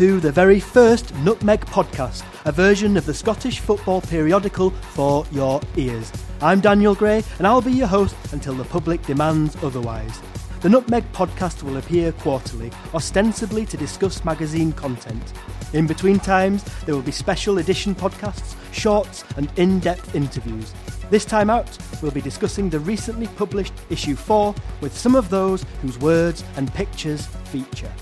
to the very first Nutmeg podcast, a version of the Scottish football periodical for your ears. I'm Daniel Gray, and I'll be your host until the public demands otherwise. The Nutmeg podcast will appear quarterly, ostensibly to discuss magazine content. In between times, there will be special edition podcasts, shorts, and in depth interviews. This time out, we'll be discussing the recently published issue 4 with some of those whose words and pictures feature.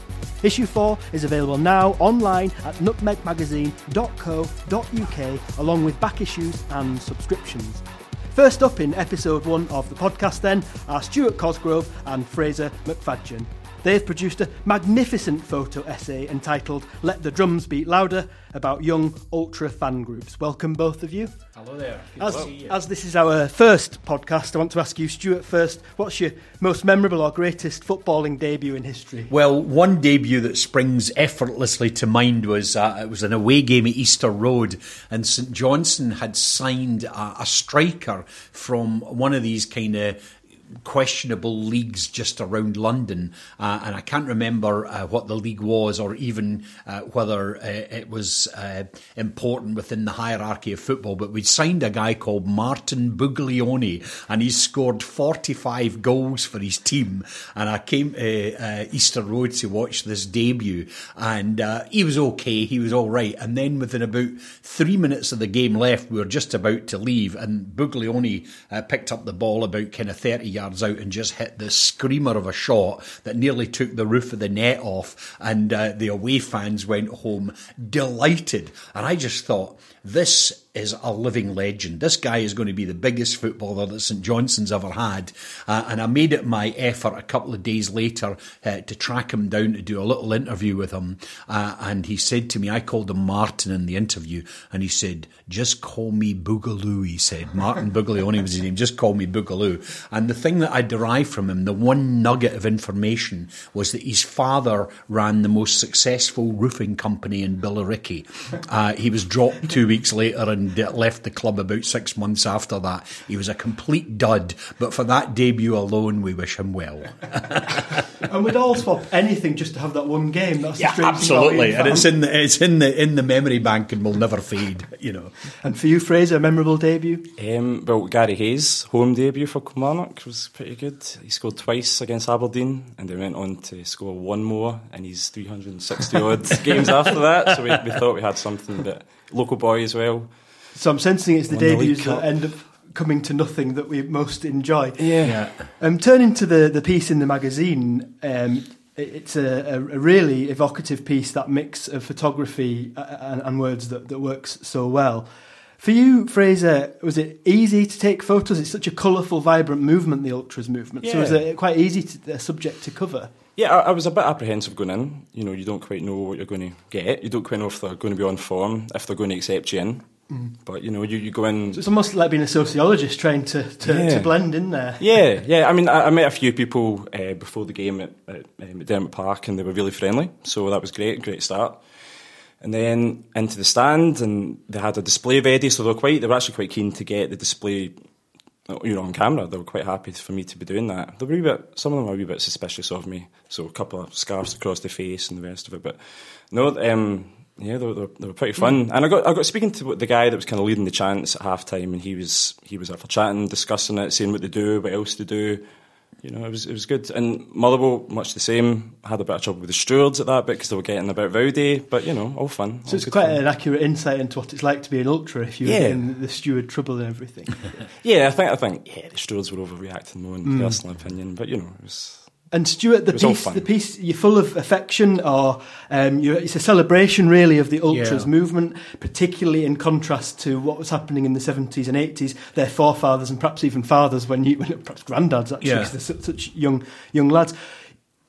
Issue 4 is available now online at nutmegmagazine.co.uk along with back issues and subscriptions. First up in episode 1 of the podcast, then, are Stuart Cosgrove and Fraser McFadgen. They've produced a magnificent photo essay entitled Let the Drums Beat Louder about young ultra fan groups. Welcome, both of you. Hello there. As, as this is our first podcast, I want to ask you, Stuart, first, what's your most memorable or greatest footballing debut in history? Well, one debut that springs effortlessly to mind was uh, it was an away game at Easter Road, and St Johnstone had signed a, a striker from one of these kind of questionable leagues just around London, uh, and I can't remember uh, what the league was or even uh, whether uh, it was uh, important within the hierarchy of football. But we signed a guy called Martin Buglioni, and he scored 45 goals for his team. And I came to uh, Easter Road to watch this debut, and he was okay, he was all right. And then within about three minutes of the game left, we were just about to leave, and Buglioni picked up the ball about kind of 30 yards out and just hit the screamer of a shot that nearly took the roof of the net off. And uh, the away fans went home delighted. And I just thought, this is a living legend. This guy is going to be the biggest footballer that St Johnstone's ever had. Uh, and I made it my effort a couple of days later uh, to track him down to do a little interview with him. Uh, and he said to me, I called him Martin in the interview, and he said, just call me Boogaloo, he said. Martin Buglioni was his name, just call me Boogaloo. And the thing that I derived from him, the one nugget of information, was that his father ran the most successful roofing company in Billericay. Uh, he was dropped two weeks later and left the club about six months after that. He was a complete dud, but for that debut alone, we wish him well. and we'd all swap anything just to have that one game. That's yeah, absolutely, and it's in the it's in the in the memory bank and will never fade. You know. And for you, Fraser, a memorable debut? Um, well, Gary Hayes' home debut for Kilmarnock was pretty good. He scored twice against Aberdeen, and then went on to score one more in his 360 odd games after that. So we, we thought we had something, but local boy as well. So I'm sensing it's the Won debuts the that end up coming to nothing that we most enjoy. Yeah. yeah. Um, turning to the, the piece in the magazine, um, it, it's a, a, really evocative piece, that mix of photography and, and words that, that works so well. For you, Fraser, was it easy to take photos? It's such a colourful, vibrant movement, the ultras movement. Yeah. So was it quite easy to, a subject to cover? Yeah, I, I, was a bit apprehensive going in. You know, you don't quite know what you're going to get. You don't quite know if they're going to be on form, if they're going to accept you in. Mm. But you know, you, you go in. So it's almost like being a sociologist trying to, to, yeah. to blend in there. Yeah, yeah. I mean, I, I met a few people uh, before the game at, at um, McDiarmid Park, and they were really friendly. So that was great, great start. And then into the stand, and they had a display of ready, so they were quite. They were actually quite keen to get the display you know, on camera, they were quite happy for me to be doing that. They were a bit, some of them were a wee bit suspicious of me, so a couple of scarves across the face and the rest of it. But no, um, yeah, they were, they were, pretty fun. Mm. And I got I got speaking to the guy that was kind of leading the chants at half time, and he was he was up for chatting, discussing it, saying what to do, what else to do you know, it was it was good. And Motherwell, much the same. had a bit of trouble with the stewards at that bit because they were getting a bit rowdy, but you know, all fun. So all it's quite fun. an accurate insight into what it's like to be an ultra if you're yeah. getting the steward trouble and everything. yeah, I think I think yeah, the stewards were overreacting more in mm. personal opinion, but you know, it was and Stuart, the piece, the piece, you're full of affection, or um, it's a celebration really of the ultras yeah. movement, particularly in contrast to what was happening in the 70s and 80s. Their forefathers and perhaps even fathers, when you, when, perhaps granddads actually, because yeah. they're such young young lads.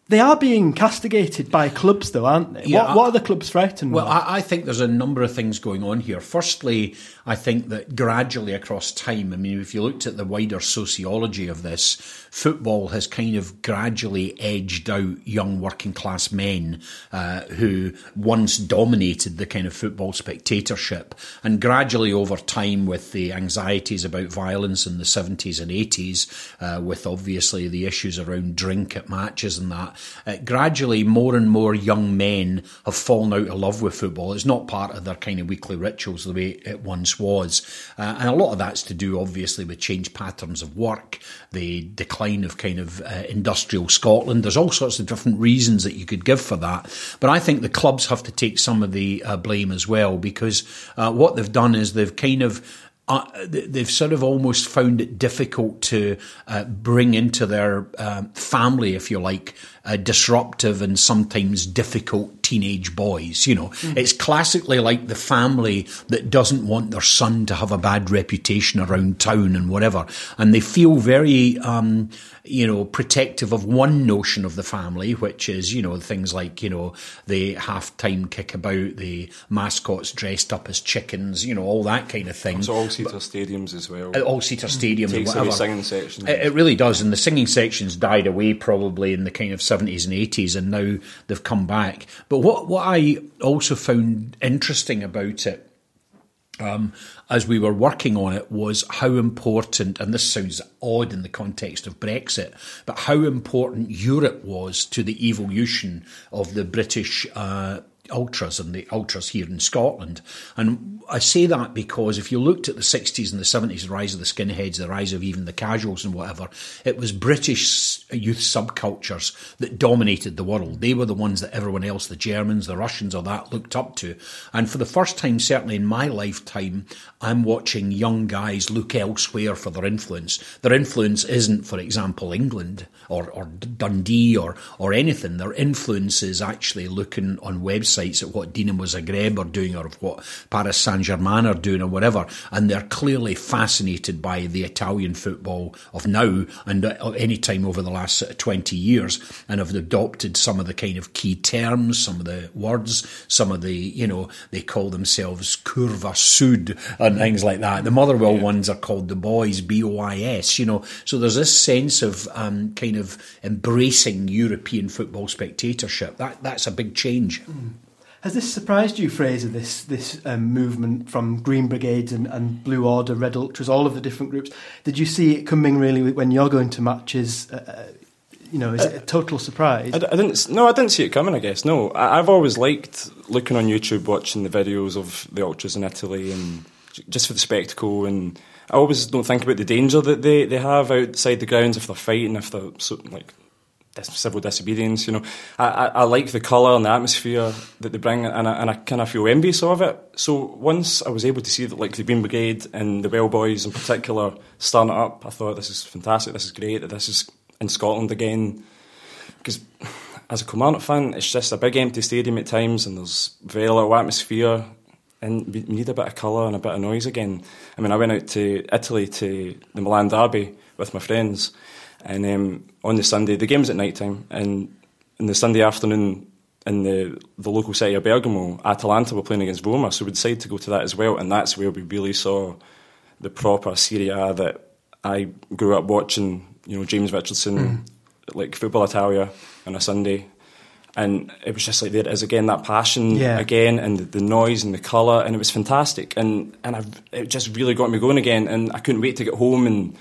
They are being castigated by clubs, though, aren't they? Yeah, what, what, are the clubs frightened Well, I, I, think there's a number of things going on here. Firstly, I think that gradually across time, I mean, if you looked at the wider sociology of this, football has kind of gradually edged out young working class men uh, who once dominated the kind of football spectatorship. And gradually over time, with the anxieties about violence in the 70s and 80s, uh, with obviously the issues around drink at matches and that, uh, gradually more and more young men have fallen out of love with football. It's not part of their kind of weekly rituals the way it once was. Uh, and a lot of that's to do, obviously, with changed patterns of work, the decline of kind of uh, industrial Scotland. There's all sorts of different reasons that you could give for that. But I think the clubs have to take some of the uh, blame as well because uh, what they've done is they've kind of uh, they've sort of almost found it difficult to uh, bring into their uh, family, if you like, disruptive and sometimes difficult teenage boys. You know, mm. it's classically like the family that doesn't want their son to have a bad reputation around town and whatever, and they feel very. Um, you know, protective of one notion of the family, which is, you know, things like, you know, the half-time kickabout, the mascots dressed up as chickens, you know, all that kind of thing. So all-seater stadiums as well. Uh, all-seater stadiums Takes whatever. singing section. It, it, really does, and the singing sections died away probably in the kind of 70s and 80s, and now they've come back. But what, what I also found interesting about it um, as we were working on it was how important, and this sounds odd in the context of Brexit, but how important Europe was to the evolution of the British uh, ultras and the ultras here in Scotland. And I say that because if you looked at the 60s and the 70s, the rise of the skinheads, the rise of even the casuals and whatever, it was British youth subcultures that dominated the world. They were the ones that everyone else, the Germans, the Russians, or that looked up to. And for the first time, certainly in my lifetime, I'm watching young guys look elsewhere for their influence. Their influence isn't, for example, England or, or Dundee or, or anything. Their influence is actually looking on websites at what Dinamo Zagreb are doing or what Paris Saint Germain are doing or whatever. And they're clearly fascinated by the Italian football of now and any time over the last 20 years and have adopted some of the kind of key terms, some of the words, some of the, you know, they call themselves Curva Sud and things like that. The Motherwell yeah. ones are called the boys, B O I S, you know. So there's this sense of um, kind of embracing European football spectatorship. That That's a big change. Mm. Has this surprised you, Fraser? This this um, movement from Green Brigades and, and, Blue Order, Red Ultras, all of the different groups. Did you see it coming really when you're going to matches? Uh, uh you know, is it a total surprise? I, I, didn't. No, I didn't see it coming. I guess no. I, have always liked looking on YouTube, watching the videos of the ultras in Italy, and just for the spectacle. And I always don't think about the danger that they, they have outside the grounds if they're fighting, if they're so, like civil disobedience. You know, I, I, I, like the colour and the atmosphere that they bring, and I, and I kind of feel envious of it. So once I was able to see that, like the Green Brigade and the Well Boys in particular, starting up, I thought this is fantastic. This is great. That this is in Scotland again, because. As a Kilmarnock fan, it's just a big empty stadium at times, and there's very little atmosphere and we need a bit of colour and a bit of noise again. I mean, I went out to Italy to the Milan Derby with my friends, and um, on the Sunday, the game was at night time, and in the Sunday afternoon, in the, the local city of Bergamo, Atalanta were playing against Roma, so we decided to go to that as well, and that's where we really saw the proper Serie A that I grew up watching, you know, James Richardson, mm. like Football Italia on a Sunday, and it was just like there is again that passion yeah. again and the, the, noise and the colour and it was fantastic and and I've, it just really got me going again and I couldn't wait to get home and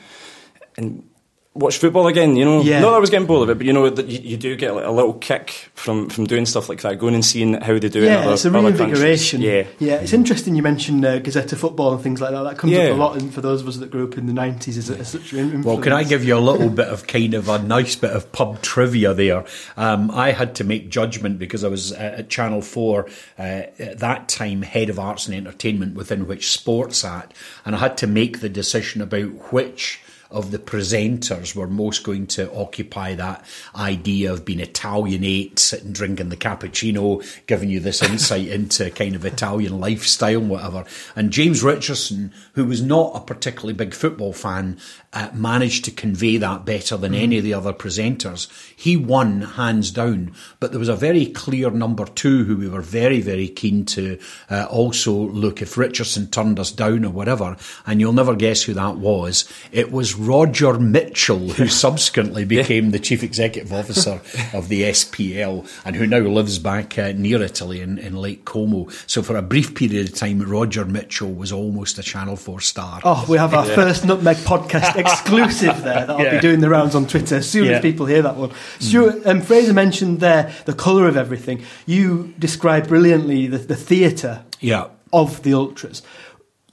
and watch football again. You know, yeah. not that I was getting bored of it, but you know, you, you, do get like a little kick from, from doing stuff like that, going and seeing how they do yeah, it. Yeah, it's a reinvigoration. Yeah, yeah, it's interesting you mentioned uh, Gazzetta football and things like that. That comes yeah. up a lot in, for those of us that grew up in the nineties as, as such an Well, can I give you a little bit of kind of a nice bit of pub trivia there? Um, I had to make judgment because I was uh, at Channel Four uh, at that time, head of arts and entertainment, within which sports at, and I had to make the decision about which of the presenters were most going to occupy that idea of being Italianate, sitting drinking the cappuccino, giving you this insight into kind of Italian lifestyle and whatever. And James Richardson, who was not a particularly big football fan, uh, managed to convey that better than mm. any of the other presenters. He won hands down, but there was a very clear number two who we were very, very keen to uh, also look if Richardson turned us down or whatever. And you'll never guess who that was. It was Roger Mitchell, who subsequently became the chief executive officer of the SPL and who now lives back uh, near Italy in, in Lake Como. So for a brief period of time, Roger Mitchell was almost a Channel 4 star. Oh, we have our yeah. first Nutmeg podcast exclusive there that I'll yeah. be doing the rounds on Twitter as soon yeah. as people hear that one. Stuart, um, Fraser mentioned there the colour of everything. You described brilliantly the, the theatre yeah. of the Ultras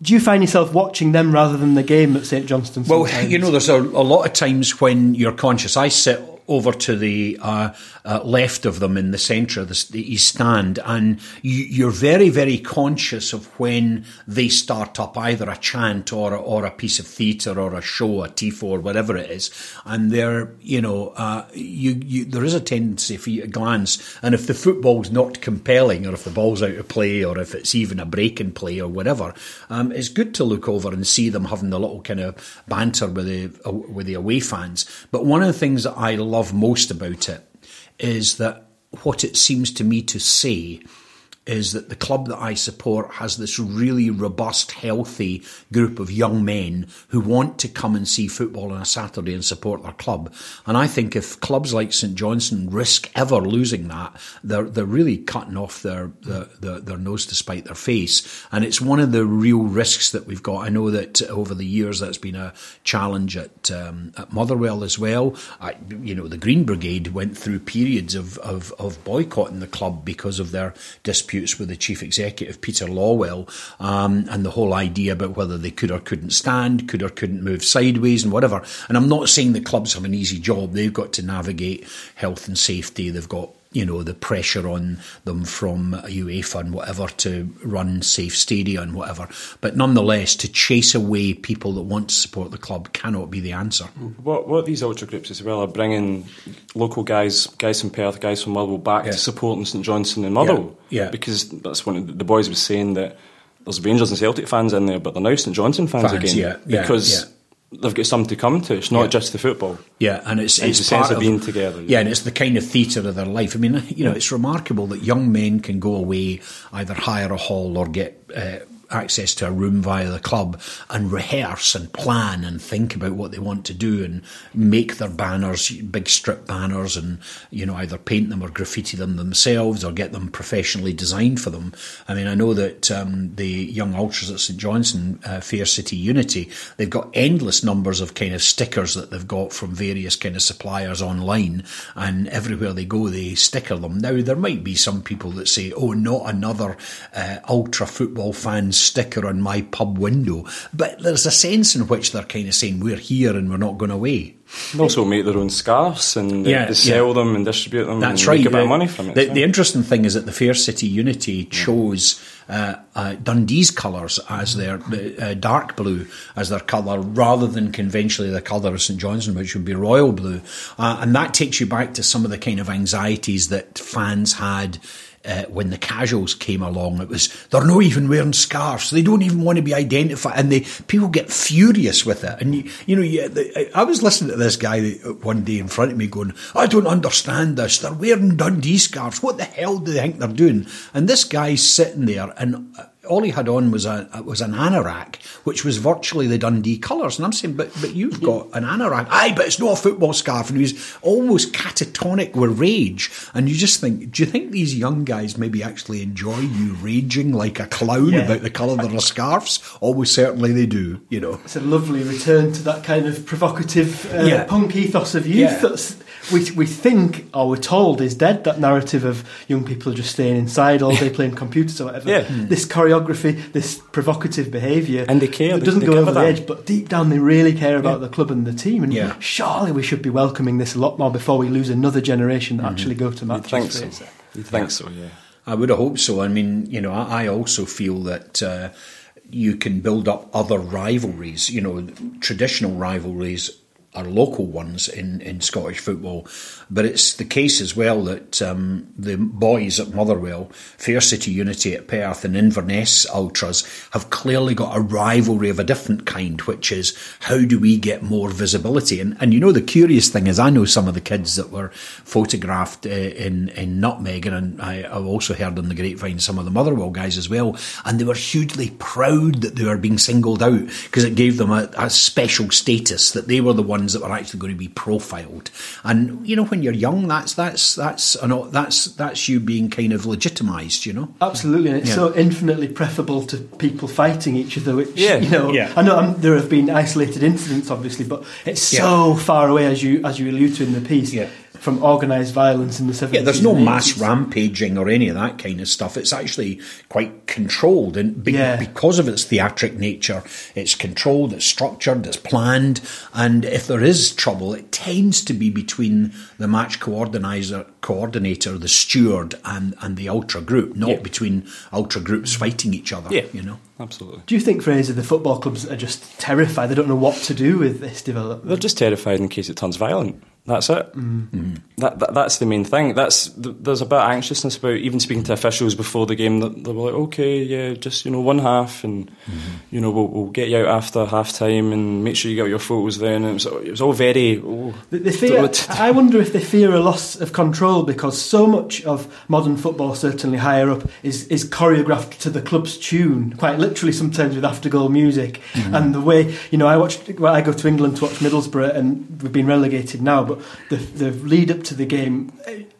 do you find yourself watching them rather than the game at St Johnstone? Well, you know, there's a, a, lot of times when you're conscious. I sit over to the uh, uh, left of them in the centre of the, the east stand, and you, are very, very conscious of when they start up either a chant or or a piece of theatre or a show, a tifo, whatever it is, and they're you know uh, you, you there is a tendency for you to glance, and if the football's not compelling, or if the ball's out of play, or if it's even a break in play or whatever, um, it's good to look over and see them having the little kind of banter with the with the away fans. But one of the things that I love most about it is that what it seems to me to say is that the club that I support has this really robust, healthy group of young men who want to come and see football on a Saturday and support their club. And I think if clubs like St Johnstone risk ever losing that, they're they're really cutting off their their, their, their nose to spite their face. And it's one of the real risks that we've got. I know that over the years that's been a challenge at um, at Motherwell as well. I, you know, the Green Brigade went through periods of, of, of boycotting the club because of their dispute disputes with the chief executive, Peter Lawwell, um, and the whole idea about whether they could or couldn't stand, could or couldn't move sideways, and whatever. And I'm not saying the clubs have an easy job. They've got to navigate health and safety. They've got you know, the pressure on them from UEFA and whatever to run safe stadia and whatever. But nonetheless, to chase away people that want to support the club cannot be the answer. What what these ultra groups as well are bringing local guys, guys from Perth, guys from Motherwell back yeah. to support St Johnstone and Motherwell. Yeah. yeah. Because that's when the boys was saying that there's Rangers and Celtic fans in there, but they're now St Johnstone fans, fans again. Yeah, because they've got something to come to. It's not yeah. just the football. Yeah, and it's it's, it's sense of being together. Yeah, and it's the kind of theatre of their life. I mean, you know, it's remarkable that young men can go away, either hire a hall or get. Uh, access to a room via the club and rehearse and plan and think about what they want to do and make their banners, big strip banners, and you know either paint them or graffiti them themselves or get them professionally designed for them. I mean, I know that um, the young ultras at St Johnstone, uh, Fair City Unity, they've got endless numbers of kind of stickers that they've got from various kind of suppliers online, and everywhere they go, they sticker them. Now there might be some people that say, "Oh, not another uh, ultra football fan sticker on my pub window. But there's a sense in which they're kind of saying, we're here and we're not going away. They also make their own scarves and they, yeah, sell yeah. them and distribute them. That's right. Make a bit of money from it. The, the, interesting thing is that the Fair City Unity chose uh, uh, Dundee's colours as their uh, dark blue as their colour, rather than conventionally the colour of St Johnstone, which would be royal blue. Uh, and that takes you back to some of the kind of anxieties that fans had uh, when the casuals came along, it was they're not even wearing scarves. They don't even want to be identified, and they people get furious with it. And you, you know, I was listening to this guy one day in front of me going, "I don't understand this. They're wearing Dundee scarves. What the hell do they think they're doing?" And this guy's sitting there and all he had on was a was an anorak, which was virtually the Dundee colours. And I'm saying, but but you've got an anorak. Aye, but it's not a football scarf. And he was almost catatonic with rage. And you just think, do you think these young guys maybe actually enjoy you raging like a clown yeah. about the colour of their scarves? Almost certainly they do. You know, it's a lovely return to that kind of provocative uh, yeah. punk ethos of youth. Yeah. That's we we think or we're told is dead. That narrative of young people just staying inside all day playing computers or whatever. This choreography, this provocative behaviour, and they care. It doesn't they go over the edge, but deep down they really care about yeah. the club and the team. And yeah. surely we should be welcoming this a lot more before we lose another generation that mm-hmm. actually go to matches. You'd think so. You'd think so. Yeah. I would have hoped so. I mean, you know, I, I also feel that. Uh, you can build up other rivalries, you know, traditional rivalries are local ones in, in Scottish football. But it's the case as well that um, the boys at Motherwell, Fair City Unity at Perth, and Inverness Ultras have clearly got a rivalry of a different kind, which is how do we get more visibility? And, and you know, the curious thing is, I know some of the kids that were photographed uh, in, in Nutmeg, and I, I've also heard on the grapevine some of the Motherwell guys as well, and they were hugely proud that they were being singled out because it gave them a, a special status that they were the ones that were actually going to be profiled. And you know, when you're young, that's that's that's an, that's that's you being kind of legitimised. You know, absolutely, and it's yeah. so infinitely preferable to people fighting each other. Which yeah. you know, yeah. I know um, there have been isolated incidents, obviously, but it's so yeah. far away as you as you allude to in the piece. From organised violence in the 70s. Yeah, there's no mass rampaging or any of that kind of stuff. It's actually quite controlled, and be- yeah. because of its theatric nature, it's controlled, it's structured, it's planned, and if there is trouble, it tends to be between the match coordinator, coordinator the steward, and, and the ultra group, not yeah. between ultra groups fighting each other. Yeah, you know, absolutely. Do you think, Fraser, the football clubs are just terrified? They don't know what to do with this development. They're just terrified in case it turns violent. That's it. Mm. That, that, that's the main thing. That's there's a bit of anxiousness about even speaking to officials before the game. That they were like, okay, yeah, just you know one half, and mm-hmm. you know we'll, we'll, get you out after half time and make sure you get your photos then. And it was, it was all very. Oh, they fear, I wonder if they fear a loss of control because so much of modern football, certainly higher up, is is choreographed to the club's tune. Quite literally, sometimes with after goal music, mm-hmm. and the way you know I watched. Well, I go to England to watch Middlesbrough, and we've been relegated now, but but the the lead up to the game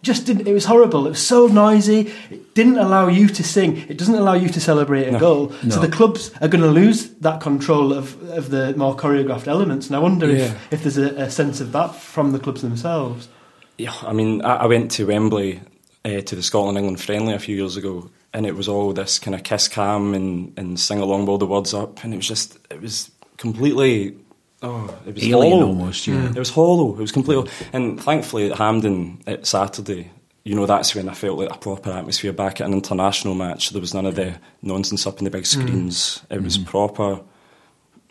just didn't. It was horrible. It was so noisy. It didn't allow you to sing. It doesn't allow you to celebrate a no, goal. No. So the clubs are going to lose that control of of the more choreographed elements. And I wonder yeah. if if there's a, a, sense of that from the clubs themselves. Yeah, I mean, I, I went to Wembley uh, to the Scotland England friendly a few years ago, and it was all this kind of kiss cam and, and sing along with the words up, and it was just it was completely Oh, it was Alien hollow. almost, yeah. It was hollow. It was completely. And thankfully at Hampden at Saturday, you know, that's when I felt like a proper atmosphere back at an international match. There was none of the nonsense up in the big mm. screens. Mm. It was mm. proper.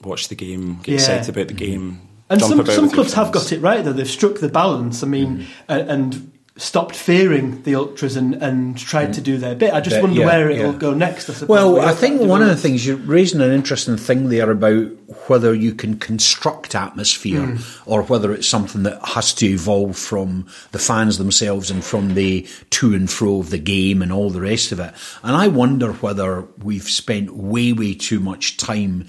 Watch the game, get yeah. excited about the game. And some, some clubs have got it right though. They've struck the balance. I mean, mm. and stopped fearing the ultras and, and tried to do their bit. I just wonder yeah, where it'll yeah. go next. I well, I think one of the things you're raising an interesting thing there about whether you can construct atmosphere mm. or whether it's something that has to evolve from the fans themselves and from the to and fro of the game and all the rest of it. And I wonder whether we've spent way, way too much time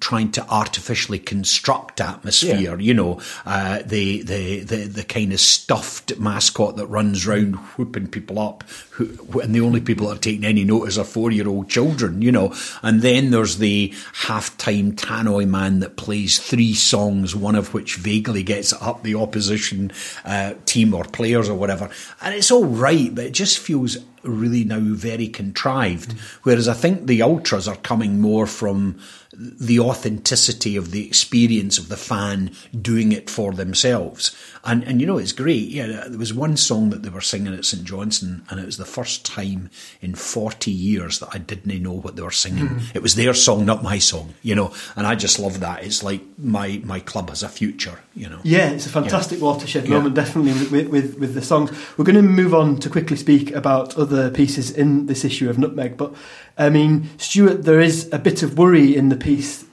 trying to artificially construct atmosphere. Yeah. You know, uh, the, the the the kind of stuffed mascot that runs around whooping people up, who, and the only people that are taking any notice are four year old children. You know, and then there's the halftime tannoy man that plays three songs, one of which vaguely gets up the opposition uh, team or players or whatever, and it's all right, but it just feels really now very contrived. Mm. Whereas I think the ultras are coming more from the authenticity of the experience of the fan doing it for themselves. And, and you know, it's great. Yeah, there was one song that they were singing at St Johnstone, and it was the first time in 40 years that I didn't know what they were singing. Mm. It was their song, not my song, you know, and I just love that. It's like my, my club has a future, you know. Yeah, it's a fantastic yeah. watershed moment, yeah. definitely, with, with, with the songs. We're going to move on to quickly speak about other pieces in this issue of Nutmeg, but I mean, Stuart, there is a bit of worry in the piece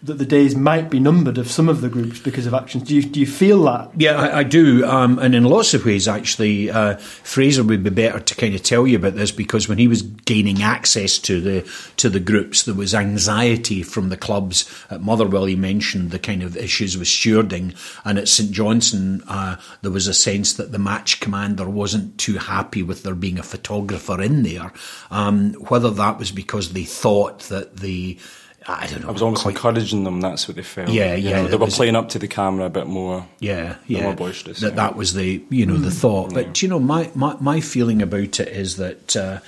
that the days might be numbered of some of the groups because of actions. Do you, do you feel that? Yeah, I, I do. Um, and in lots of ways, actually, uh, Fraser would be better to kind of tell you about this because when he was gaining access to the to the groups, there was anxiety from the clubs. At Motherwell, he mentioned the kind of issues with stewarding, and at St Johnstone, uh, there was a sense that the match commander wasn't too happy with there being a photographer in there. Um, whether that was because they thought that the I don't know. I was almost quite... encouraging them. That's what they felt. Yeah, you yeah. Know, they were was, playing up to the camera a bit more. Yeah, yeah. More boisterous. That yeah. that was the you know the mm. thought. But yeah. you know my, my my feeling about it is that. Uh,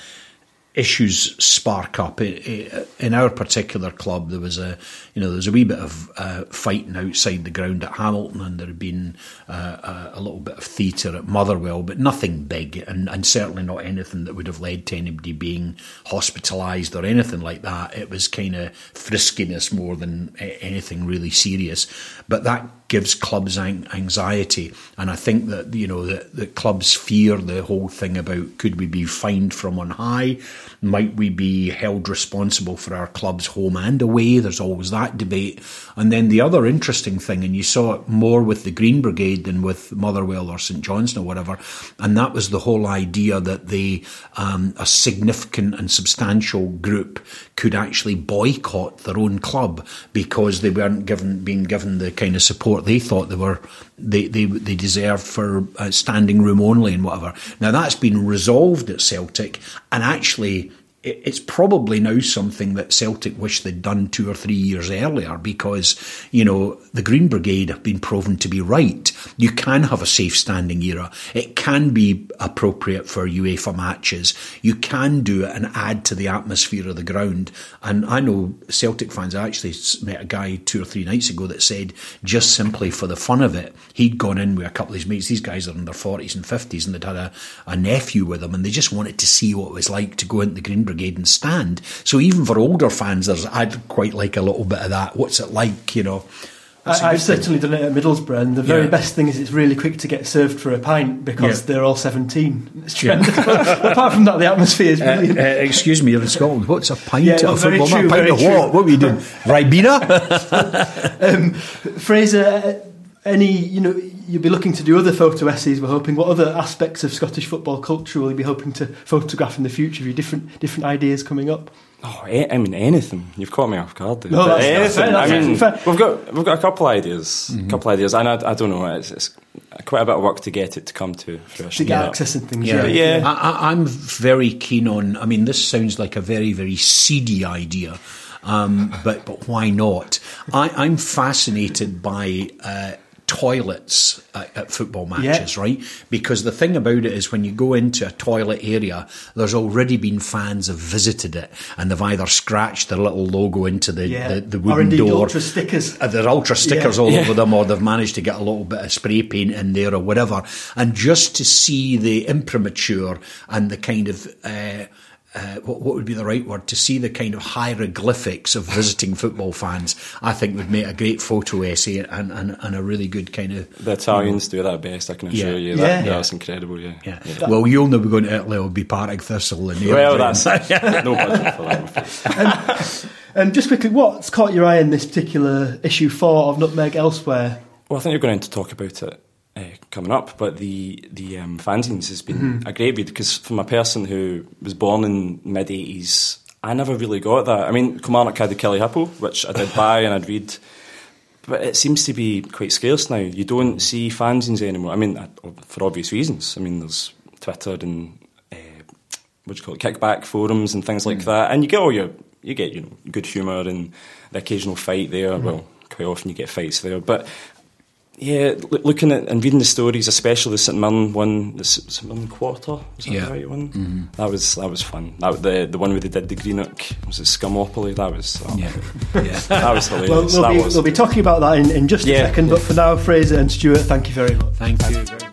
issues spark up. In our particular club, there was a, you know, there was a wee bit of uh, fighting outside the ground at Hamilton, and there had been uh, a little bit of theatre at Motherwell, but nothing big, and, and certainly not anything that would have led to anybody being hospitalised or anything like that. It was kind of friskiness more than anything really serious. But that gives clubs anxiety. And I think that, you know, that the clubs fear the whole thing about could we be fined from on high? Might we be held responsible for our club's home and away? There's always that debate. And then the other interesting thing, and you saw it more with the Green Brigade than with Motherwell or St Johnstone or whatever, and that was the whole idea that they, um, a significant and substantial group could actually boycott their own club because they weren't given being given the kind of support they thought they were they they, they deserved for uh, standing room only and whatever. Now that's been resolved at Celtic, and actually it's probably now something that Celtic wish they'd done two or three years earlier because, you know, the Green Brigade have been proven to be right. You can have a safe standing era. It can be appropriate for UEFA matches. You can do it and add to the atmosphere of the ground. And I know Celtic fans, I actually met a guy two or three nights ago that said just simply for the fun of it, he'd gone in with a couple of his mates. These guys are in their 40s and 50s and they'd had a, a nephew with them and they just wanted to see what it was like to go into the Green Brigade and stand. So even for older fans, there's I'd quite like a little bit of that. What's it like, you know? I, have certainly done it at Middlesbrough, and the very yeah. best thing is it's really quick to get served for a pint because yeah. they're all 17. Yeah. Apart from that, the atmosphere is uh, brilliant. Uh, uh, excuse me, you're in Scotland. What's a pint yeah, of football? True, a pint of what? What were you doing? Ribena? um, Fraser, uh, any, you know, you'll be looking to do other photo essays. We're hoping. What other aspects of Scottish football culture will you be hoping to photograph in the future? Have you different different ideas coming up? Oh, I mean anything. You've caught me off guard. There. No, that's, anything. That's I mean, fair. we've got we've got a couple of ideas, mm-hmm. a couple of ideas, and I, I don't know. It's, it's, quite a bit of work to get it to come to fruition. To get access and things. Yeah, yeah. yeah. I, I'm very keen on. I mean, this sounds like a very very seedy idea. Um, but but why not? I, am fascinated by uh, toilets at, at football matches, yeah. right? Because the thing about it is when you go into a toilet area, there's already been fans have visited it and they've either scratched their little logo into the, yeah. the, the, wooden door. ultra stickers. Uh, there are ultra stickers yeah. all over them or they've managed to get a little bit of spray paint in there or whatever. And just to see the imprimatur and the kind of... Uh, uh, what, what, would be the right word to see the kind of hieroglyphics of visiting football fans I think would make a great photo essay and, and, and a really good kind of the Italians you know, do that best I can assure yeah. you that, yeah. that's incredible yeah. yeah. yeah. well you'll know we're going to Italy will be Partick Thistle and well that's no budget for that and, and just quickly what's caught your eye in this particular issue 4 of Nutmeg elsewhere well I think you're going to talk about it coming up, but the the um, fanzines has been mm-hmm. a great read because from a person who was born in mid eighties, I never really got that. I mean, Kilmarnock had the Kelly Hippo, which I did buy and I'd read, but it seems to be quite scarce now. You don't see fanzines anymore. I mean, for obvious reasons. I mean, there's Twitter and uh, what do you call it, kickback forums and things like mm. that, and you get all your you get you know good humour and the occasional fight there. Mm. Well, quite often you get fights there, but yeah, looking at and reading the stories, especially the St Mirren one, the St Mirren quarter, was that yeah. the right one? Mm-hmm. That was that was fun. That, the the one where they did the Greenock was it Scumopoly? That was oh, yeah. yeah, that was hilarious. Well, we'll, be, was. we'll be talking about that in, in just a yeah, second, but for now, Fraser and Stuart, thank you very much. Thank, thank you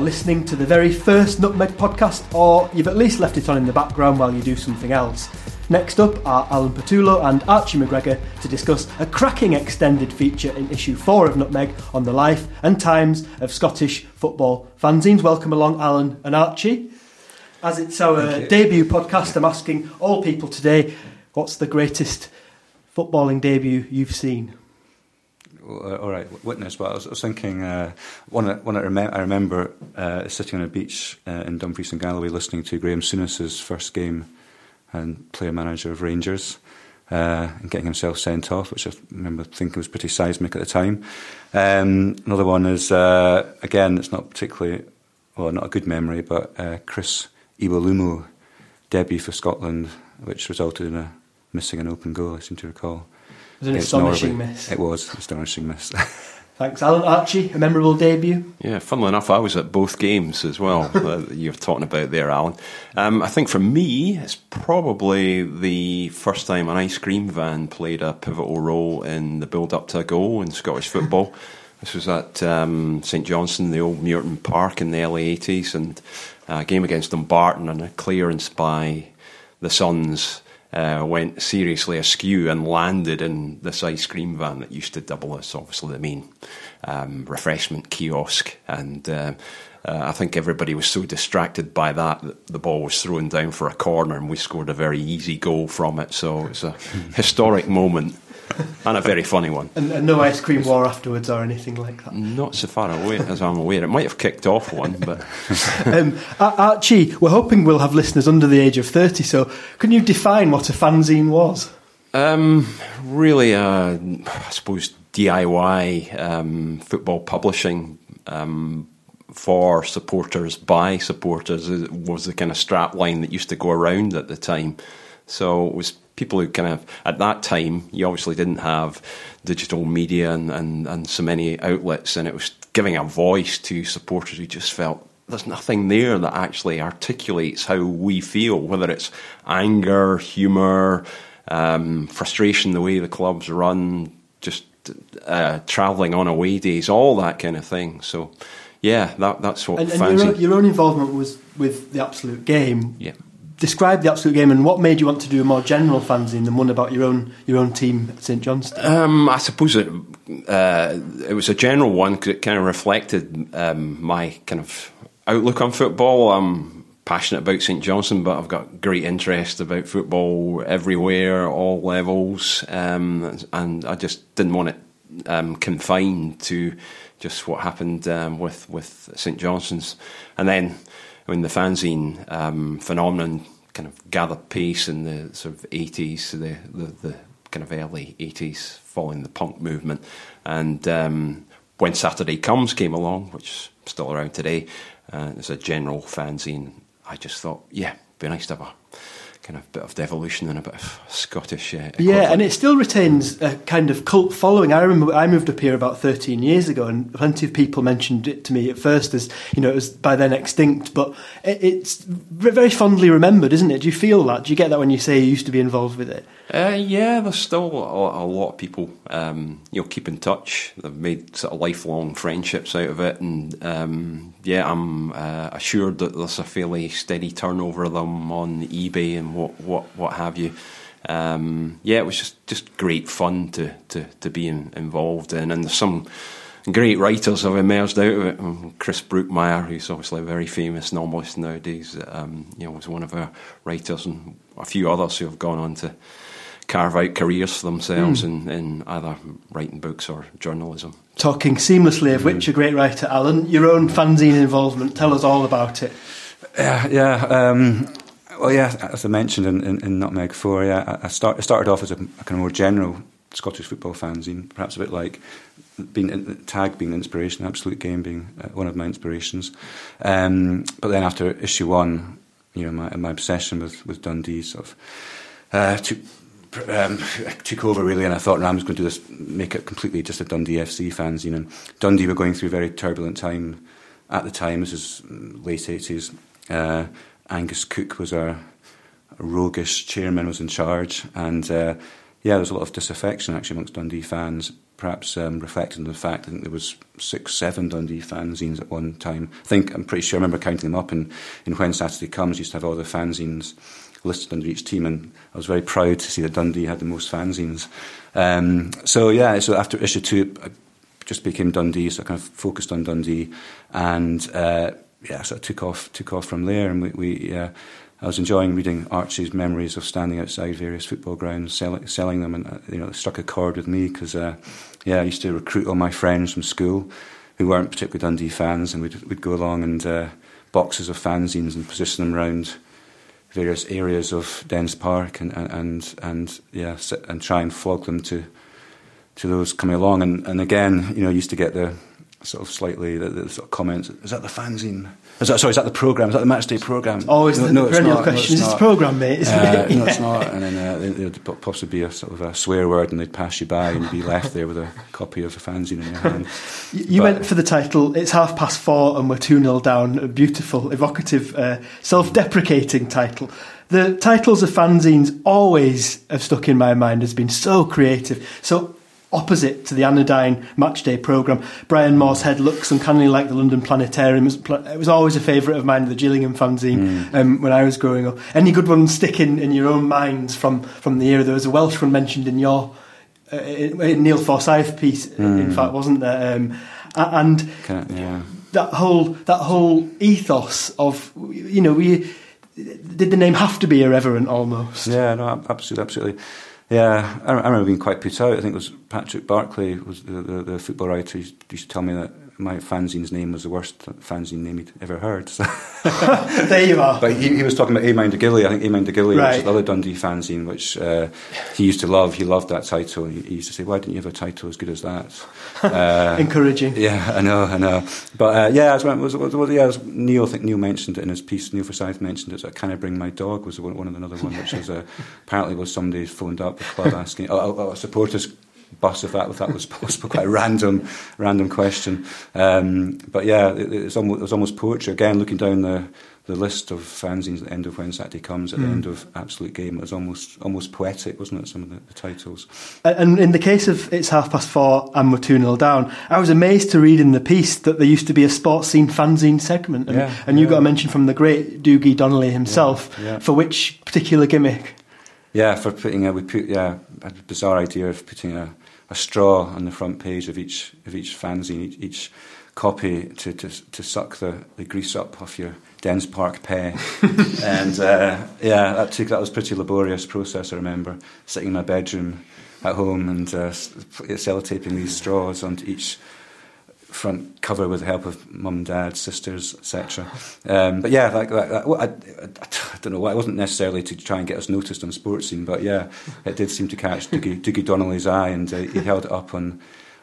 much. listening to the very first Nutmeg podcast, or you've at least left it on in the background while you do something else. Next up are Alan Pattullo and Archie McGregor to discuss a cracking extended feature in issue 4 of Nutmeg on the life and times of Scottish football fanzines. Welcome along, Alan and Archie. As it's our debut podcast, I'm asking all people today what's the greatest footballing debut you've seen? Uh, all right, witness. But I was, I was thinking, uh, one, one I, I remember uh, sitting on a beach uh, in Dumfries and Galloway listening to Graeme Souness's first game and player manager of Rangers uh, and getting himself sent off, which I remember thinking was pretty seismic at the time. Um, another one is, uh, again, it's not particularly, well, not a good memory, but Chris Iwelumo debut for Scotland, which resulted in a missing an open goal, I seem to recall. Was an astonishing Norway. miss. It was an astonishing miss. Thanks, Alan. Archie, a memorable debut. Yeah, funnily enough, I was at both games as well. uh, you're talking about there, Alan. Um, I think for me, it's probably the first time an ice cream van played a pivotal role in the build-up to a goal in Scottish football. This was at um, St Johnstone, the old Muirton Park in the early 80s, and a game against Dumbarton and a clearance by the Suns uh, went seriously askew and landed in this ice cream van that used to double as obviously the main um, refreshment kiosk. And uh, uh, I think everybody was so distracted by that that the ball was thrown down for a corner and we scored a very easy goal from it. So it's a historic moment and a very funny one. And, and, no ice cream war afterwards or anything like that. Not so far away as I'm aware. It might have kicked off one, but um, Archie, we're hoping we'll have listeners under the age of thirty. So, can you define what a fanzine was? Um, really, uh, I suppose DIY um, football publishing. Um, for supporters by supporters was the kind of strap line that used to go around at the time. So it was people who kind of at that time you obviously didn't have digital media and, and, and so many outlets and it was giving a voice to supporters who just felt there's nothing there that actually articulates how we feel whether it's anger humour um, frustration the way the clubs run just uh, travelling on away days all that kind of thing. So yeah that, that's what and, and your, own, your own involvement was with the absolute game. Yeah describe the absolute game and what made you want to do a more general fanzine than one about your own your own team at St Johnstone? Um, I suppose it uh, it was a general one because it kind of reflected um, my kind of outlook on football. I'm passionate about St Johnstone, but I've got great interest about football everywhere, all levels, um, and I just didn't want it um, confined to just what happened um, with with St Johnstone's, and then Mean, the fanzine um, phenomenon kind of gathered pace in the sort of 80s, the, the, the kind of early 80s, following the punk movement. And um, when Saturday Comes came along, which is still around today, uh, as a general fanzine, I just thought, yeah, it'd be nice to have a kind of bit of devolution and a bit of Scottish. Uh, yeah, and it still retains a kind of cult following. I remember I moved up here about 13 years ago, and plenty of people mentioned it to me at first as you know it was by then extinct, but it, it's very fondly remembered, isn't it? Do you feel that? Do you get that when you say you used to be involved with it? Uh, yeah, there's still a, a lot of people, um, you know, keep in touch. They've made sort of lifelong friendships out of it, and um, yeah, I'm uh, assured that there's a fairly steady turnover of them on eBay and what what what have you. Um, yeah, it was just just great fun to to to be in, involved in, and there's some great writers have emerged out of it. Um, Chris Brookmyre, who's obviously a very famous novelist nowadays, um, you know, was one of our writers, and a few others who have gone on to carve out careers for themselves mm. in, in either writing books or journalism. Talking seamlessly of which a great writer, Alan, your own fanzine involvement, tell us all about it. Uh, yeah, um, well, yeah, as I mentioned in, in, in Nutmeg 4, yeah, I, start, I started off as a, a, kind of more general Scottish football fanzine, perhaps a bit like being tag being an inspiration, absolute game being uh, one of my inspirations. Um, but then after issue one, you know, my, my obsession with, with Dundee sort of uh, took um, took over really, and I thought Ram was going to do this, make it completely just a Dundee FC fanzine. And Dundee were going through a very turbulent time at the time. This is late eighties. Uh, Angus Cook was our roguish chairman, was in charge, and uh, yeah, there was a lot of disaffection actually amongst Dundee fans. Perhaps um, reflecting the fact I think there was six, seven Dundee fanzines at one time. I think I'm pretty sure I remember counting them up. And in, when Saturday comes, you used to have all the fanzines listed under each team, and I was very proud to see that Dundee had the most fanzines. Um, so yeah, so after issue two, I just became Dundee, so I kind of focused on Dundee, and uh, yeah, so I took off took off from there, and we. we uh, I was enjoying reading Archie's memories of standing outside various football grounds, sell, selling them, and uh, you know, it struck a chord with me because, uh, yeah, I used to recruit all my friends from school who weren't particularly Dundee fans, and we'd, we'd go along and uh, boxes of fanzines and position them around various areas of Dens Park and and and, and yeah, and try and flog them to to those coming along. And, and again, you know, used to get the sort of slightly the, the sort of comments. Is that the fanzine? Is that sorry? Is that the program? Is that the match day program? Always no, the no, it's perennial not, question. No, is it's not. program, mate? Uh, it? no, it's not. And then uh, there- there'd possibly be a sort of a swear word, and they'd pass you by, and be left there with a copy of a fanzine in your hand. You went for the title. It's half past four, and we're two 0 down. A beautiful, evocative, uh, self-deprecating title. The titles of fanzines always have stuck in my mind as being so creative, so opposite to the anodyne matchday program. Brian Moore's head looks uncannily like the London Planetarium. It was, pl- it was always a favourite of mine, the Gillingham fanzine, um, when I was growing up. Any good ones sticking in, your own minds from, from the era? There was a Welsh one mentioned in your uh, in, Neil Forsyth piece, in fact, wasn't there? Um, and yeah. that whole that whole ethos of you know we did the name have to be irreverent almost. Yeah, no, absolutely, absolutely. Yeah, I, remember being quite put out. I think it was Patrick Barclay was the, the, the football writer. He used to tell me that my fanzine's name was the worst fanzine name he'd ever heard. So. there you are. But he, he was talking about Amine de Gilly. I think Amine de Gilly, which Right. is the other Dundee fanzine, which uh, he used to love. He loved that title. He, he used to say, "Why didn't you have a title as good as that?" Uh, Encouraging. yeah, I know, I know. But uh, yeah, as was, was, was, yeah, as Neil, I think Neil mentioned it in his piece. Neil Forsyth mentioned it. That "Can I bring my dog?" was one, one of another one, which was uh, apparently was somebody phoned up the club asking a, a, a supporters bus if that if that was possible. Quite a random, random question. Um, but yeah, it, it's almost, it was almost poetry. Again, looking down the the list of fanzines at the end of when Saturday comes, at the end of Absolute Game, it was almost almost poetic, wasn't it? Some of the, the titles. And in the case of It's Half Past Four and We're 2 0 down, I was amazed to read in the piece that there used to be a Sportscene fanzine segment. And, Yeah, and you yeah. got a mention from the great Dougie Donnelly himself. Yeah, yeah. For which particular gimmick? Yeah, for putting a we put yeah a bizarre idea of putting a, a straw on the front page of each of each fanzine, each, each copy to, to to suck the, the grease up off your Dens Park pay, and uh, yeah, that took that was a pretty laborious process. I remember sitting in my bedroom at home and uh, sellotaping these straws onto each front cover with the help of mum, dad, sisters, etc. Um, but yeah, like, like that, well, I, I, I don't know. It wasn't necessarily to try and get us noticed on the Sportscene, but yeah, it did seem to catch Dougie, Dougie Donnelly's eye, and uh, he held it up on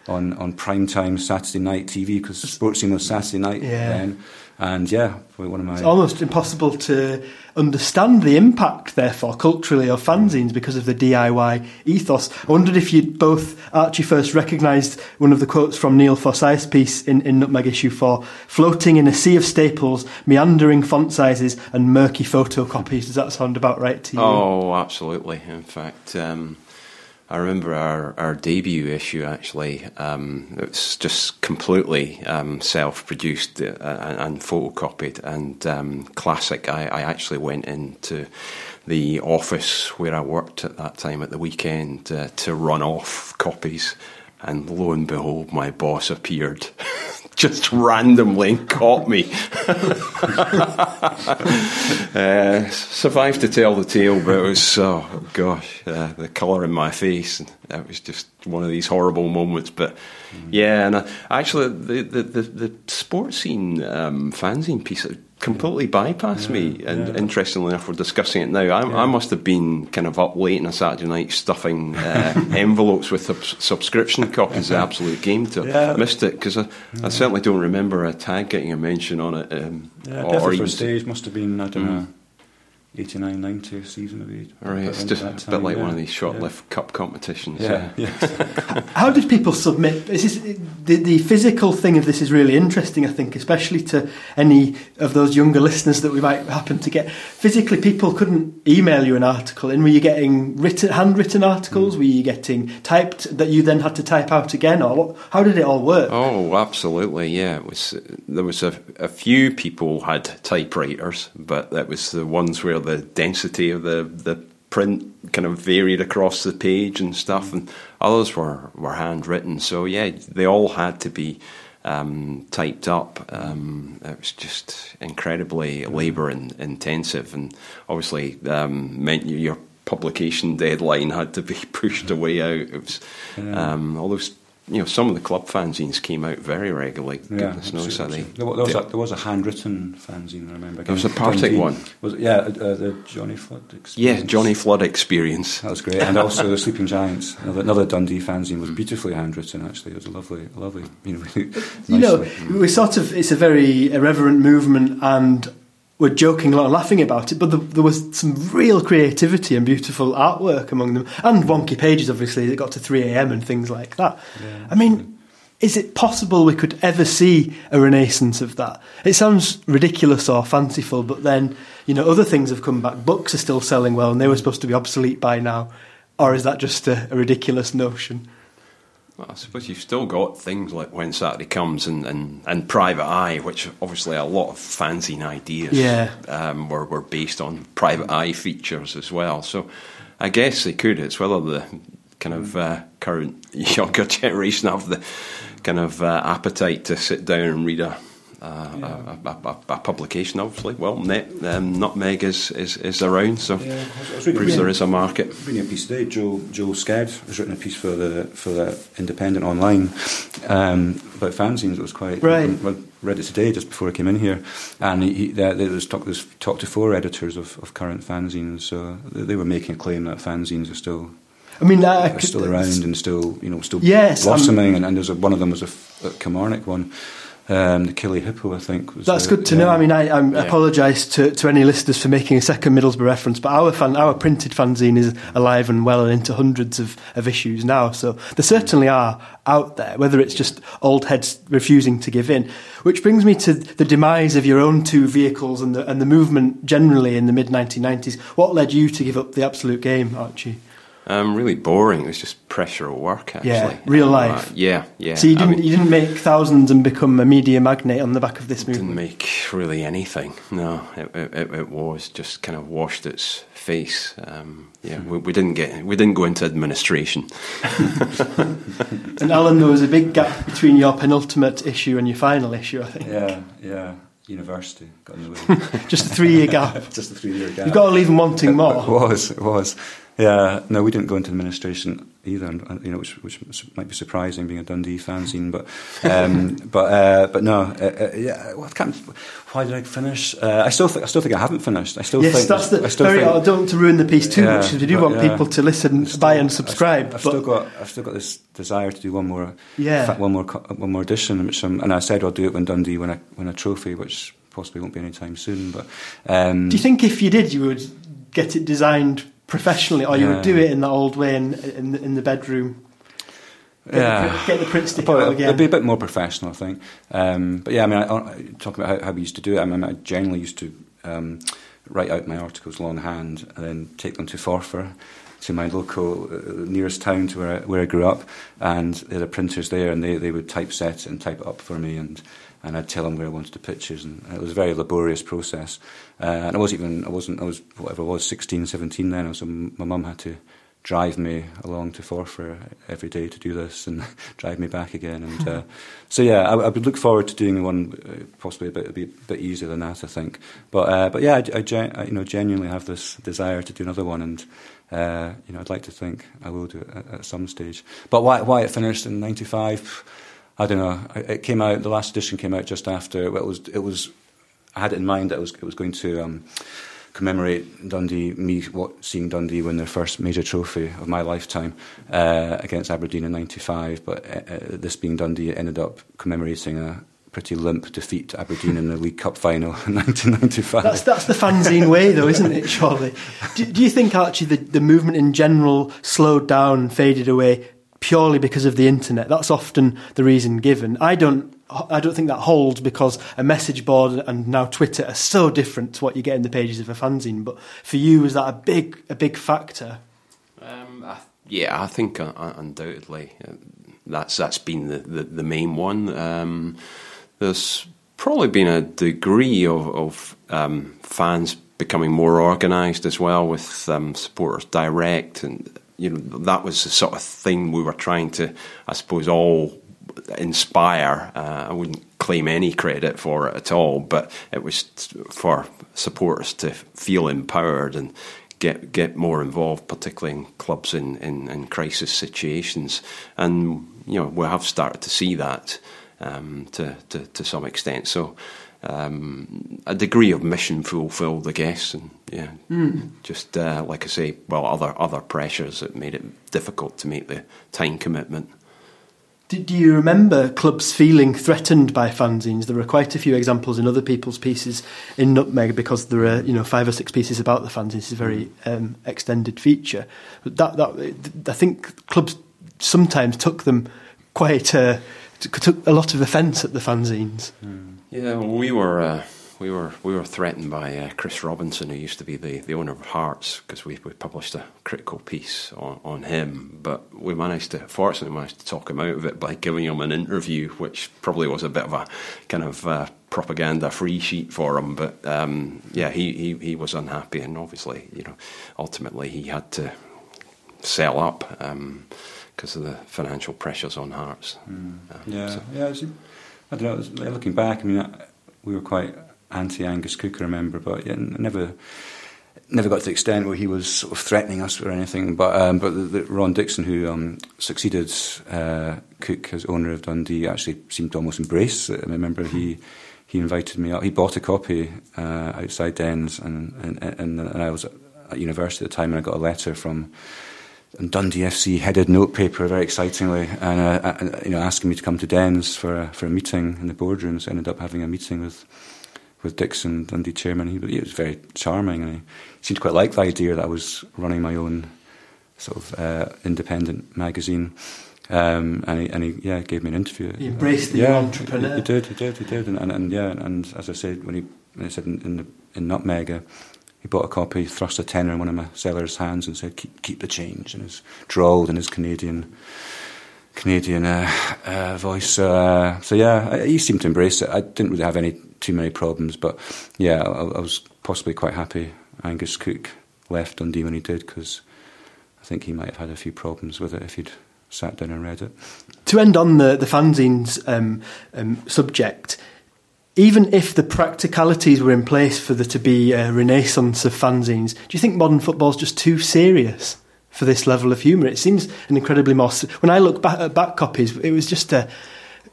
on on prime time Saturday night TV because Sportscene was Saturday night Yeah. then. And yeah, probably one of my It's almost impossible to understand the impact, therefore, culturally of fanzines because of the DIY ethos. I wondered if you'd both, Archie first recognised one of the quotes from Neil Forsyth's piece in, in Nutmeg issue 4 floating in a sea of staples, meandering font sizes, and murky photocopies. Does that sound about right to you? Oh, absolutely. In fact, um, I remember our, our debut issue actually. Um, it's just completely um, self produced uh, and, and photocopied and um, classic. I, I actually went into the office where I worked at that time at the weekend uh, to run off copies. And lo and behold, my boss appeared just randomly caught me. uh, survived to tell the tale, but it was, oh gosh, uh, the colour in my face. And it was just one of these horrible moments. But yeah, and actually, the, the, the, the Sportscene um, fanzine piece completely bypassed me. And interestingly enough, we're discussing it now. I, I must have been kind of up late on a Saturday night stuffing uh, envelopes with sub- subscription copies of Absolute Game to Yeah. missed it because I, I certainly don't remember a tag getting a mention on it. Um, yeah, or, or stage must have been I don't know. 89, 90 season maybe. All right, it's just that a bit like yeah. one of these short-lived cup competitions. Yeah, yeah. How did people submit? Is this, the, the physical thing of this is really interesting, I think, especially to any of those younger listeners that we might happen to get. Physically, people couldn't email you an article, and were you getting written, handwritten articles? Hmm. Were you getting typed that you then had to type out again, or what, how did it all work? Oh, absolutely. Yeah, it was. There was a, a few people had typewriters, but that was the ones where the density of the the print kind of varied across the page and stuff, and others were were handwritten. So yeah, they all had to be. Um, typed up. Um, it was just incredibly labour in, intensive, and obviously um, meant your publication deadline had to be pushed away out. It was um, all those you know, some of the club fanzines came out very regularly. Yeah, Goodness knows how they. There, was a, there was a handwritten fanzine. I remember. There was a again, Partick one. Was it, yeah, uh, the Johnny Flood. Yeah, Experience. Johnny Flood experience. That was great, and also the Sleeping Giants. Another, another Dundee fanzine was beautifully handwritten. Actually, it was a lovely, lovely. You know, really You know, we sort of, it's a very irreverent movement and we're joking a lot and laughing about it, but there, there was some real creativity and beautiful artwork among them. And wonky pages, obviously, that got to 3am and things like that. I mean, is it possible we could ever see a renaissance of that? It sounds ridiculous or fanciful, but then, you know, other things have come back. Books are still selling well and they were supposed to be obsolete by now. Or is that just a, a ridiculous notion? Well, I suppose you've still got things like When Saturday Comes and, and, and Private Eye, which obviously a lot of fanzine ideas Yeah. um, were, were based on Private Eye features as well. So I guess they could. It's whether the kind of uh, current younger generation have the kind of uh, appetite to sit down and read a. Uh, a, a, a, a publication, obviously. Well, net, um, Nutmeg is, is, is around, so Yeah, I was- I was reading- proves there is a market. reading a piece today. Joe Joel Sked has written a piece for the for the Independent online um, about fanzines. It was quite Right. I read it today just before I came in here, and he, he, there there was talk was talked to four editors of, of current fanzines. So they, they were making a claim that fanzines are still I mean, I, I could- still around and still you know still Yes, blossoming. and, and there's a, one of them was a Kilmarnock one. Um, the Killie Hippo, I think. Was That's the- good to yeah. know. I mean, I, I Yeah. apologise to, to any listeners for making a second Middlesbrough reference, but our fan, our printed fanzine is alive and well and into hundreds of, of issues now. So there certainly are out there, whether it's just old heads refusing to give in. Which brings me to the demise of your own two vehicles and the, and the movement generally in the mid 1990s. What led you to give up the absolute game, Archie? Um, really boring. It was just pressure of work, actually. Yeah, real Uh, life. yeah, yeah. So you didn't, mean, you didn't make thousands and become a media magnate on the back of this movie? didn't make really anything. No, it, it, it- it was just kind of washed its face. Um, yeah, we, we didn't get we didn't go into administration. And Alan, there was a big gap between your penultimate issue and your final issue, I think. Yeah, yeah. University got in the way. Just a three year gap. Just a three-year gap. You've got to leave them wanting more. It was, it was. Yeah, no, we didn't go into administration either, and, and, you know, which, which might be surprising, being a Dundee fanzine. But, um, but, uh, but no, uh, uh, yeah. Well. Why did I finish? Uh, I still think, I still think I haven't finished. I still Yes, think. that's the I still very. think, I don't want to ruin the piece too Yeah, much because we do want yeah. people to listen, Still- buy, and I've- subscribe. I've, but still got, I've still got this desire to do one more, Yeah. one more, one more edition, which I'm, and I said I'll do it when Dundee win a, win a trophy, which possibly won't be anytime soon. But um, do you think if you did, you would get it designed professionally, or you would do it in the old way in in, the- in the bedroom? Get the Yeah. print- get the print stick Probably, out again. It'd be a bit more professional, I think. Um, but yeah, I mean, I, talking about how, how we used to do it, I mean, I generally used to um, write out my articles longhand and then take them to Forfar, to my local uh, nearest town to where I, where I grew up, and there are printers there, and they, they would typeset it and type it up for me, and and I'd tell them where I wanted the pictures, and it was a very laborious process. Uh, and I wasn't even, I wasn't, I was whatever I was, 16, 17 then, so my mum had to drive me along to Forfar every day to do this and drive me back again. And uh, so, yeah, I, I would look forward to doing one uh, possibly a bit, a bit, bit easier than that, I think. But uh, but yeah, I, I, gen- I, you know genuinely have this desire to do another one, and uh, you know I'd like to think I will do it at, at some stage. But why why it finished in '95? I don't know. It it came out. The last edition came out just after. Well, it was it was. I had it in mind that it was it was going to. Um, commemorate Dundee, me what, seeing Dundee win their first major trophy of my lifetime uh, against Aberdeen in '95. But uh, uh, this being Dundee, it ended up commemorating a pretty limp defeat to Aberdeen in the League Cup final in 1995. That's that's the fanzine way, though, isn't it? Surely. Do, do you think actually, the, the movement in general slowed down, faded away purely because of the internet? That's often the reason given. I don't. I don't think that holds because a message board and now Twitter are so different to what you get in the pages of a fanzine. But for you, was that a big a big factor? Um, I, yeah, I think uh, uh, undoubtedly uh, that's that's been the, the, the main one. Um, there's probably been a degree of, of um, fans becoming more organised as well with um, supporters direct, and you know that was the sort of thing we were trying to, I suppose, all inspire. Uh, I wouldn't claim any credit for it at all, but it was for supporters to feel empowered and get get more involved, particularly in clubs in, in, in crisis situations. And you know we have started to see that um, to, to to some extent. So. Um, a degree of mission fulfilled, I guess, and yeah, mm. just uh, like I say, well, other other pressures that made it difficult to make the time commitment. Do, do, you remember clubs feeling threatened by fanzines? There are quite a few examples in other people's pieces in Nutmeg because there are you know five or six pieces about the fanzines. It's a very um, extended feature. But that, that I think clubs sometimes took them quite uh, took a lot of offence at the fanzines. Mm. Yeah, well, we were. Uh we were we were threatened by uh, Chris Robinson, who used to be the, the owner of Hearts, because we, we published a critical piece on, on him. But we managed to, fortunately, managed to talk him out of it by giving him an interview, which probably was a bit of a kind of uh, propaganda free sheet for him. But um, yeah, he, he he was unhappy, and obviously, you know, ultimately he had to sell up because um, of the financial pressures on Hearts. Mm. Um, yeah, so. yeah. I don't know. Looking back, I mean, we were quite anti Angus Cook, I remember, but yeah, never never got to the extent where he was sort of threatening us or anything. But um, but the, the Ron Dixon, who um, succeeded uh, Cook as owner of Dundee, actually seemed to almost embrace it. I remember he he invited me out. He bought a copy uh, outside Dens, and, and and, and I was at university at the time, and I got a letter from. Dundee FC headed notepaper very excitingly, and uh, you know asking me to come to Dens for a, for a meeting in the boardrooms. I ended up having a meeting with with Dixon, Dundee chairman. He, he was very charming, and he seemed to quite like the idea that I was running my own sort of uh, independent magazine. Um, and he, and he, yeah, gave me an interview. He embraced the yeah, entrepreneur. He, he, did, he did, he did, and, and, and, yeah, and as I said when he, when he said in, in, the, in Nutmeg, uh, he bought a copy, thrust a tenner in one of my seller's hands, and said, "Keep, keep the change," and his drawled in his Canadian. Canadian uh, uh, voice. Uh, so yeah, he seemed to embrace it. I didn't really have any too many problems. But yeah, I, I was possibly quite happy Angus Cook left Dundee when he did because I think he might have had a few problems with it if he'd sat down and read it. To end on the the fanzines um, um, subject, even if the practicalities were in place for there to be a renaissance of fanzines, do you think modern football is just too serious for this level of humour? It seems an incredibly more. When I look back at back copies, it was just a,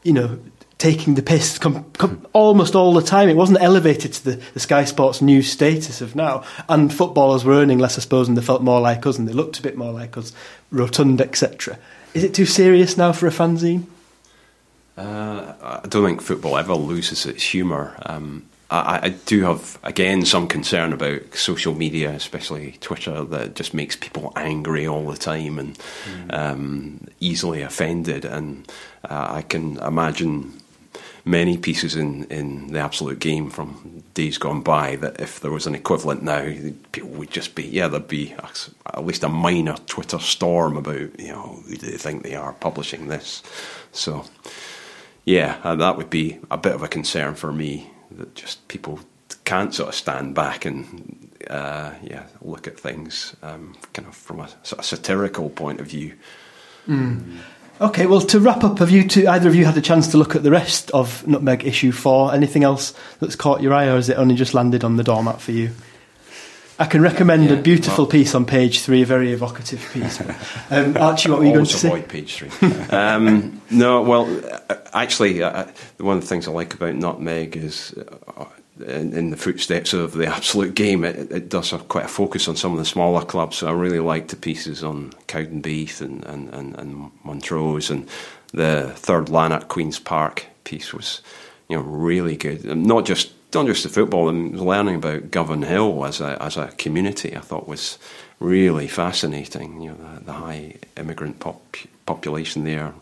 you know, taking the piss com, com, almost all the time. It wasn't elevated to the, the, Sky Sports news status of now. And footballers were earning less, I suppose, and they felt more like us and they looked a bit more like us, rotund, etc. Is it too serious now for a fanzine? Uh, I don't think football ever loses its humour. Um, I, I, do have, again, some concern about social media, especially Twitter, that just makes people angry all the time and mm. um, easily offended. And uh, I can imagine many pieces in, in the absolute game from days gone by that if there was an equivalent now, people would just be, yeah, there'd be a, at least a minor Twitter storm about, you know, who do they think they are publishing this? So, yeah, uh, that would be a bit of a concern for me that just people can't sort of stand back and, uh, yeah, look at things um, kind of from a sort of satirical point of view. Mm. Okay, well, to wrap up, have you two, either of you had a chance to look at the rest of Nutmeg issue four? Anything else that's caught your eye, or has it only just landed on the doormat for you? I can recommend yeah, a beautiful well, piece on page three, a very evocative piece. Um, Archie, what were you going to say? avoid page three. um, no, well, uh, actually, uh, one of the things I like about Nutmeg is uh, in, in, the footsteps of the absolute game, it, it, does have quite a focus on some of the smaller clubs. So I really like the pieces on Cowdenbeath and, and, and, and Montrose, and the third Lanark Queen's Park piece was, you know, really good. Not just not just the football, and learning about Govanhill as a as a community, I thought was really fascinating. You know, the, the high immigrant pop, population there,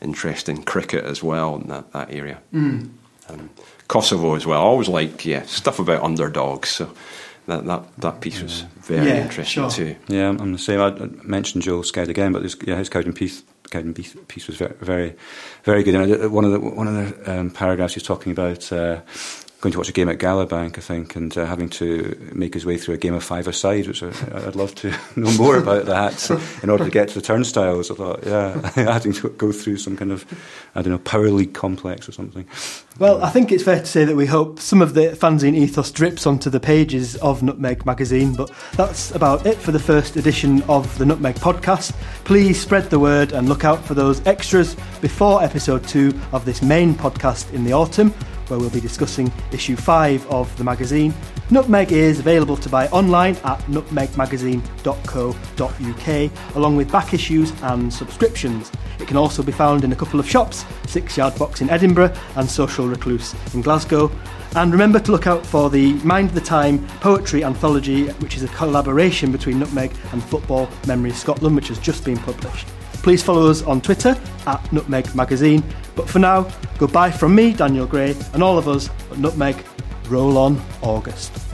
interest in cricket as well in that, that area. Mm. Um, Kosovo as well. I always like yeah stuff about underdogs. So that that, that piece was very yeah, interesting sure. too. Yeah, I'm the same. I mentioned Joel Sked again, but yeah, his Cowdenbeath Cowdenbeath piece was very very very good. And one of the one of the um, paragraphs he's talking about. Uh, going to watch a game at Galabank, I think, and uh, having to make his way through a game of five-a-side, which I, would love to know more about that in order to get to the turnstiles. I thought, yeah, having to go through some kind of, I don't know, Power League complex or something. Well, I think it's fair to say that we hope some of the fanzine ethos drips onto the pages of Nutmeg magazine, but that's about it for the first edition of the Nutmeg podcast. Please spread the word and look out for those extras before episode two of this main podcast in the autumn where we'll be discussing issue 5 of the magazine. Nutmeg is available to buy online at nutmegmagazine.co.uk, along with back issues and subscriptions. It can also be found in a couple of shops Six Yard Box in Edinburgh and Social Recluse in Glasgow. And remember to look out for the Mind the Time poetry anthology, which is a collaboration between Nutmeg and Football Memories Scotland, which has just been published. Please follow us on Twitter at Nutmeg Magazine. But for now, goodbye from me, Daniel Gray, and all of us at Nutmeg. Roll on August.